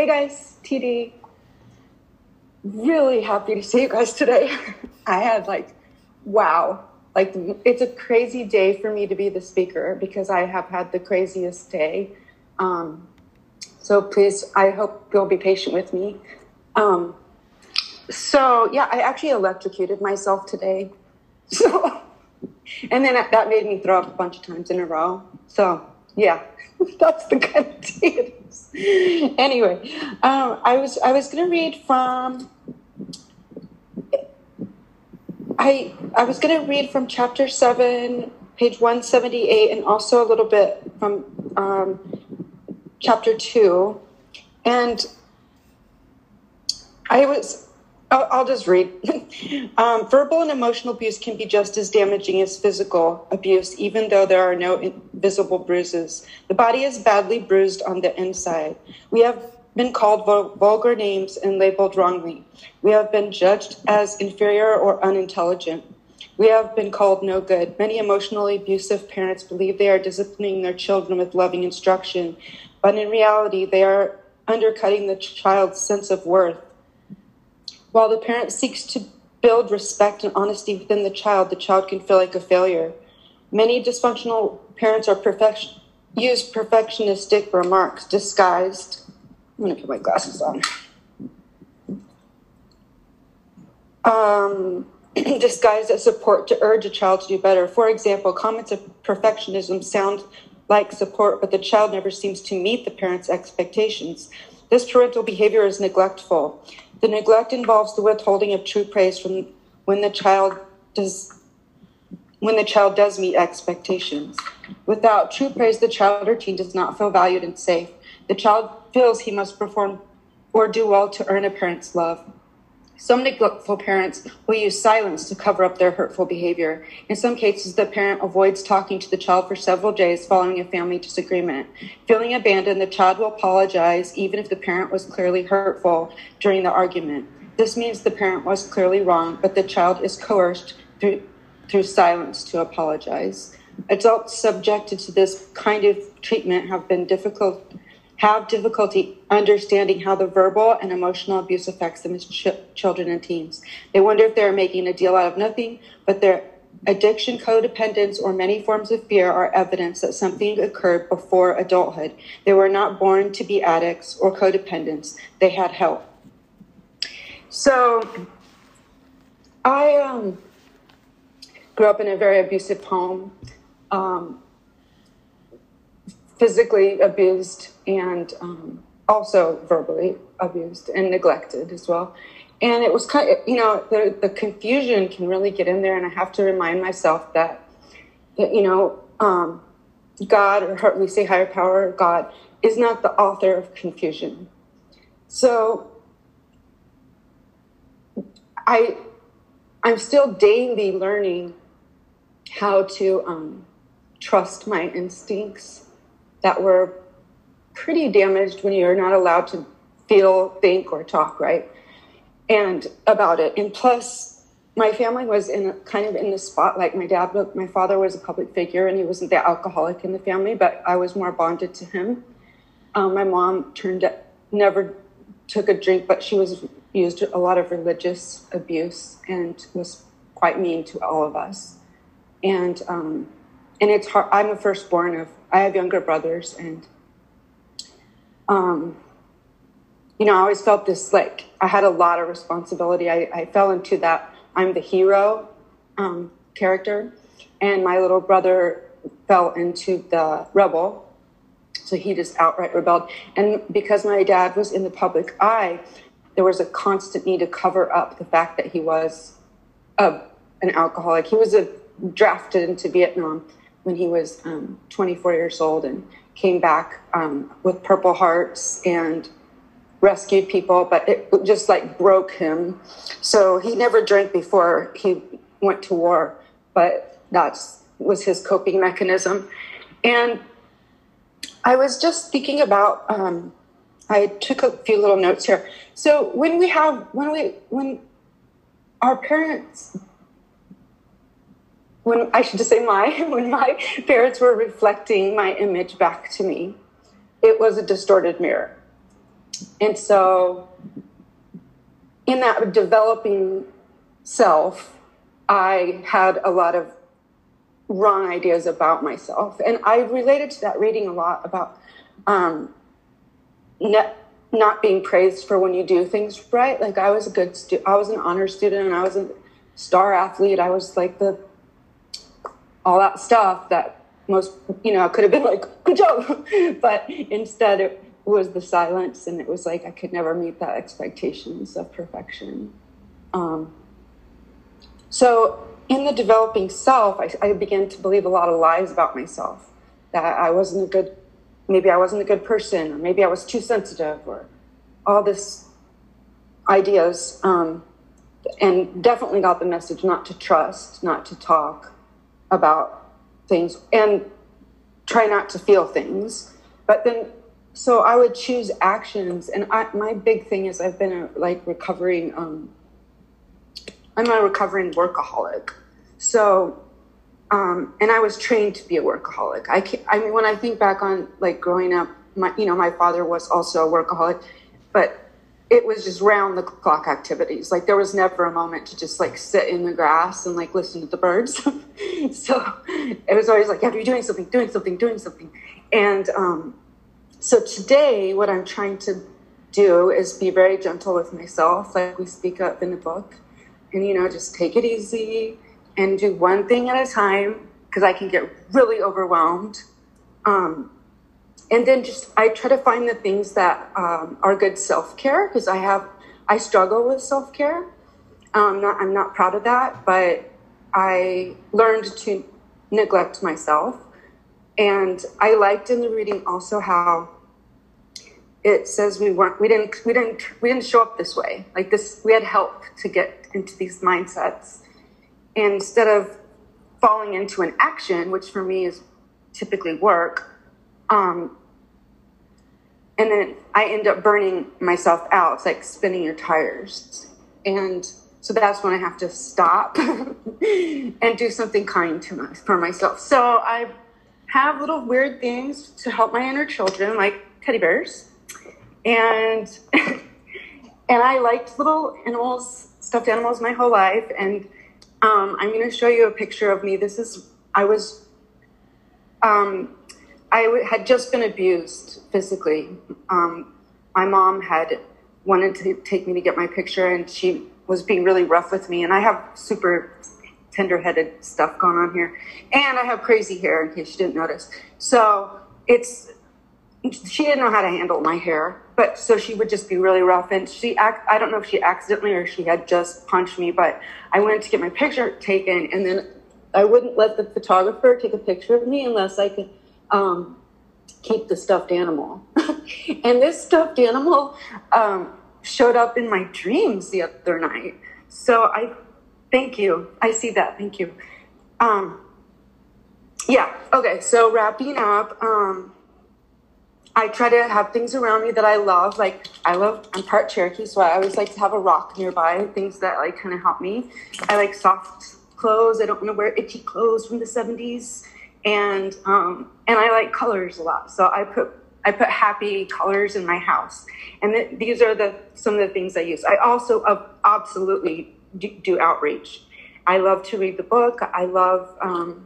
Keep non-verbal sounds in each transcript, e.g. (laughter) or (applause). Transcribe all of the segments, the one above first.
Hey guys, TD. Really happy to see you guys today. (laughs) I had like, wow, like it's a crazy day for me to be the speaker because I have had the craziest day. Um, so please, I hope you'll be patient with me. Um, so yeah, I actually electrocuted myself today. (laughs) So, and then that made me throw up a bunch of times in a row. So yeah, (laughs) that's the kind of day it is. Anyway, um, I was I was going to read from. I I was going to read from chapter seven, page one seventy eight, and also a little bit from um, chapter two, and I was I'll, just read. (laughs) um, verbal and emotional abuse can be just as damaging as physical abuse, even though there are no visible bruises. The body is badly bruised on the inside. We have been called vulgar names and labeled wrongly. We have been judged as inferior or unintelligent. We have been called no good. Many emotionally abusive parents believe they are disciplining their children with loving instruction, but in reality, they are undercutting the child's sense of worth while the parent seeks to build respect and honesty within the child, the child can feel like a failure. Many dysfunctional parents are perfection, use perfectionistic remarks disguised. I'm to put my glasses on. Um, (clears throat) disguised as support to urge a child to do better. For example, comments of perfectionism sound like support, but the child never seems to meet the parent's expectations. This parental behavior is neglectful. The neglect involves the withholding of true praise from when the child does when the child does meet expectations. Without true praise, the child or teen does not feel valued and safe. The child feels he must perform or do well to earn a parent's love. Some neglectful parents will use silence to cover up their hurtful behavior. In some cases, the parent avoids talking to the child for several days following a family disagreement. Feeling abandoned, the child will apologize even if the parent was clearly hurtful during the argument. This means the parent was clearly wrong, but the child is coerced through, through silence to apologize. Adults subjected to this kind of treatment have been difficult have difficulty understanding how the verbal and emotional abuse affects them as ch- children and teens. They wonder if they're making a deal out of nothing, but their addiction, codependence, or many forms of fear are evidence that something occurred before adulthood. They were not born to be addicts or codependents, they had help. So, I um, grew up in a very abusive home. Um, physically abused and um, also verbally abused and neglected as well. And it was kind of, you know, the, the confusion can really get in there. And I have to remind myself that, you know, um, God, or we say higher power, God, is not the author of confusion. So I, I'm still daily learning how to um, trust my instincts that were pretty damaged when you're not allowed to feel, think, or talk, right? And about it. And plus, my family was in kind of in the spotlight. My dad, my father was a public figure, and he wasn't the alcoholic in the family, but I was more bonded to him. Um, my mom turned never took a drink, but she was used a lot of religious abuse and was quite mean to all of us. And um, and it's hard. I'm a firstborn of I have younger brothers, and um, you know, I always felt this like I had a lot of responsibility. I, I fell into that I'm the hero um, character, and my little brother fell into the rebel. So he just outright rebelled. And because my dad was in the public eye, there was a constant need to cover up the fact that he was a, an alcoholic. He was a, drafted into Vietnam when he was um, 24 years old and came back um, with Purple Hearts and rescued people, but it just like broke him. So he never drank before he went to war, but that was his coping mechanism. And I was just thinking about. Um, I took a few little notes here. So when we have when we when our parents when I should just say my, (laughs) when my parents were reflecting my image back to me, it was a distorted mirror. And so, in that developing self, I had a lot of wrong ideas about myself. And I related to that reading a lot about um, not, being praised for when you do things right. Like I was a good stu- I was an honor student and I was a star athlete. I was like the all that stuff that most you know I could have been like (laughs) good job, but instead it was the silence and it was like I could never meet that expectations of perfection. Um, so in the developing self, I, I began to believe a lot of lies about myself that I wasn't a good, maybe I wasn't a good person, or maybe I was too sensitive, or all this ideas. Um, and definitely got the message not to trust, not to talk about things, and try not to feel things. But then, so I would choose actions, and I, my big thing is I've been a, like recovering. Um, I'm a recovering workaholic. So, um, and I was trained to be a workaholic. I, can, I mean, when I think back on like growing up, my, you know, my father was also a workaholic, but it was just round the clock activities. Like there was never a moment to just like sit in the grass and like listen to the birds. (laughs) so it was always like, you're doing something, doing something, doing something. And um, so today, what I'm trying to do is be very gentle with myself, like we speak up in the book, and you know, just take it easy and do one thing at a time because I can get really overwhelmed. Um, and then just I try to find the things that um, are good self care because I have I struggle with self care. Um, not, I'm not proud of that, but I learned to neglect myself. And I liked in the reading also how it says we weren't we didn't we didn't we didn't show up this way like this we had help to get into these mindsets and instead of falling into an action, which for me is typically work, um, and then I end up burning myself out. It's like spinning your tires. And so that's when I have to stop (laughs) and do something kind to my, for myself. So I have little weird things to help my inner children, like teddy bears. And (laughs) and I liked little animals, stuffed animals my whole life. And um, I'm going to show you a picture of me. This is, I was, um, I had just been abused physically. Um, my mom had wanted to take me to get my picture, and she was being really rough with me. And I have super tender-headed stuff going on here, and I have crazy hair in case you didn't notice. So it's she didn't know how to handle my hair, but so she would just be really rough. And she, I don't know if she accidentally or she had just punched me, but I went to get my picture taken, and then I wouldn't let the photographer take a picture of me unless I could um, keep the stuffed animal. (laughs) and this stuffed animal um, showed up in my dreams the other night. So I thank you. I see that. Thank you. Um, yeah. Okay. So wrapping up. Um, I try to have things around me that I love. Like I love, I'm part Cherokee, so I always like to have a rock nearby, things that like kind of help me. I like soft clothes. I don't want to wear itchy clothes from the 70s, and um, and I like colors a lot. So I put I put happy colors in my house, and th- these are the some of the things I use. I also uh, absolutely do, do outreach. I love to read the book. I love. Um,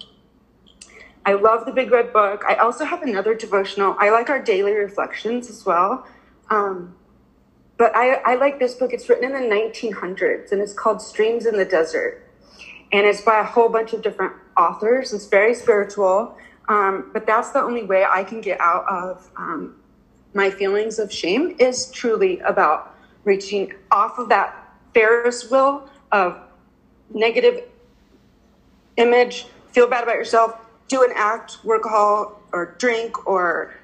I love the Big Red Book. I also have another devotional. I like our daily reflections as well. Um, but I, I like this book. It's written in the 1900s and it's called Streams in the Desert. And it's by a whole bunch of different authors. It's very spiritual. Um, but that's the only way I can get out of um, my feelings of shame is truly about reaching off of that Ferris wheel of negative image, feel bad about yourself, do an act, workahol, or drink, or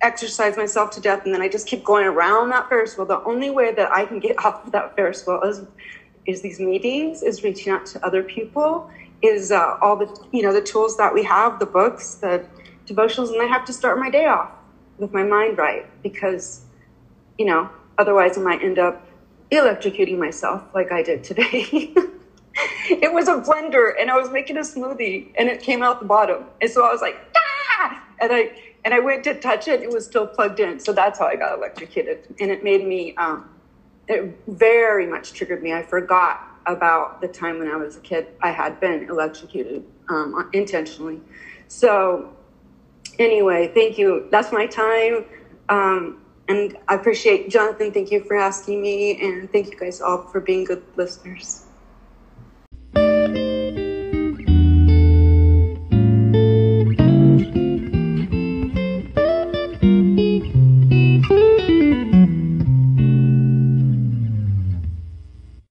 exercise myself to death, and then I just keep going around that Ferris wheel. The only way that I can get (laughs) off of that Ferris wheel is is these meetings, is reaching out to other people, is uh, all the you know the tools that we have, the books, the devotionals, and I have to start my day off with my mind right because you know otherwise I might end up electrocuting myself like I did today. (laughs) it was a blender and I was making a smoothie and it came out the bottom. And so I was like, ah! And I and I went to touch it, it was still plugged in. So that's how I got electrocuted. And it made me, um, it very much triggered me. I forgot about the time when I was a kid, I had been electrocuted um, intentionally. So, anyway, thank you. That's my time. Um, and I appreciate Jonathan. Thank you for asking me. And thank you guys all for being good listeners.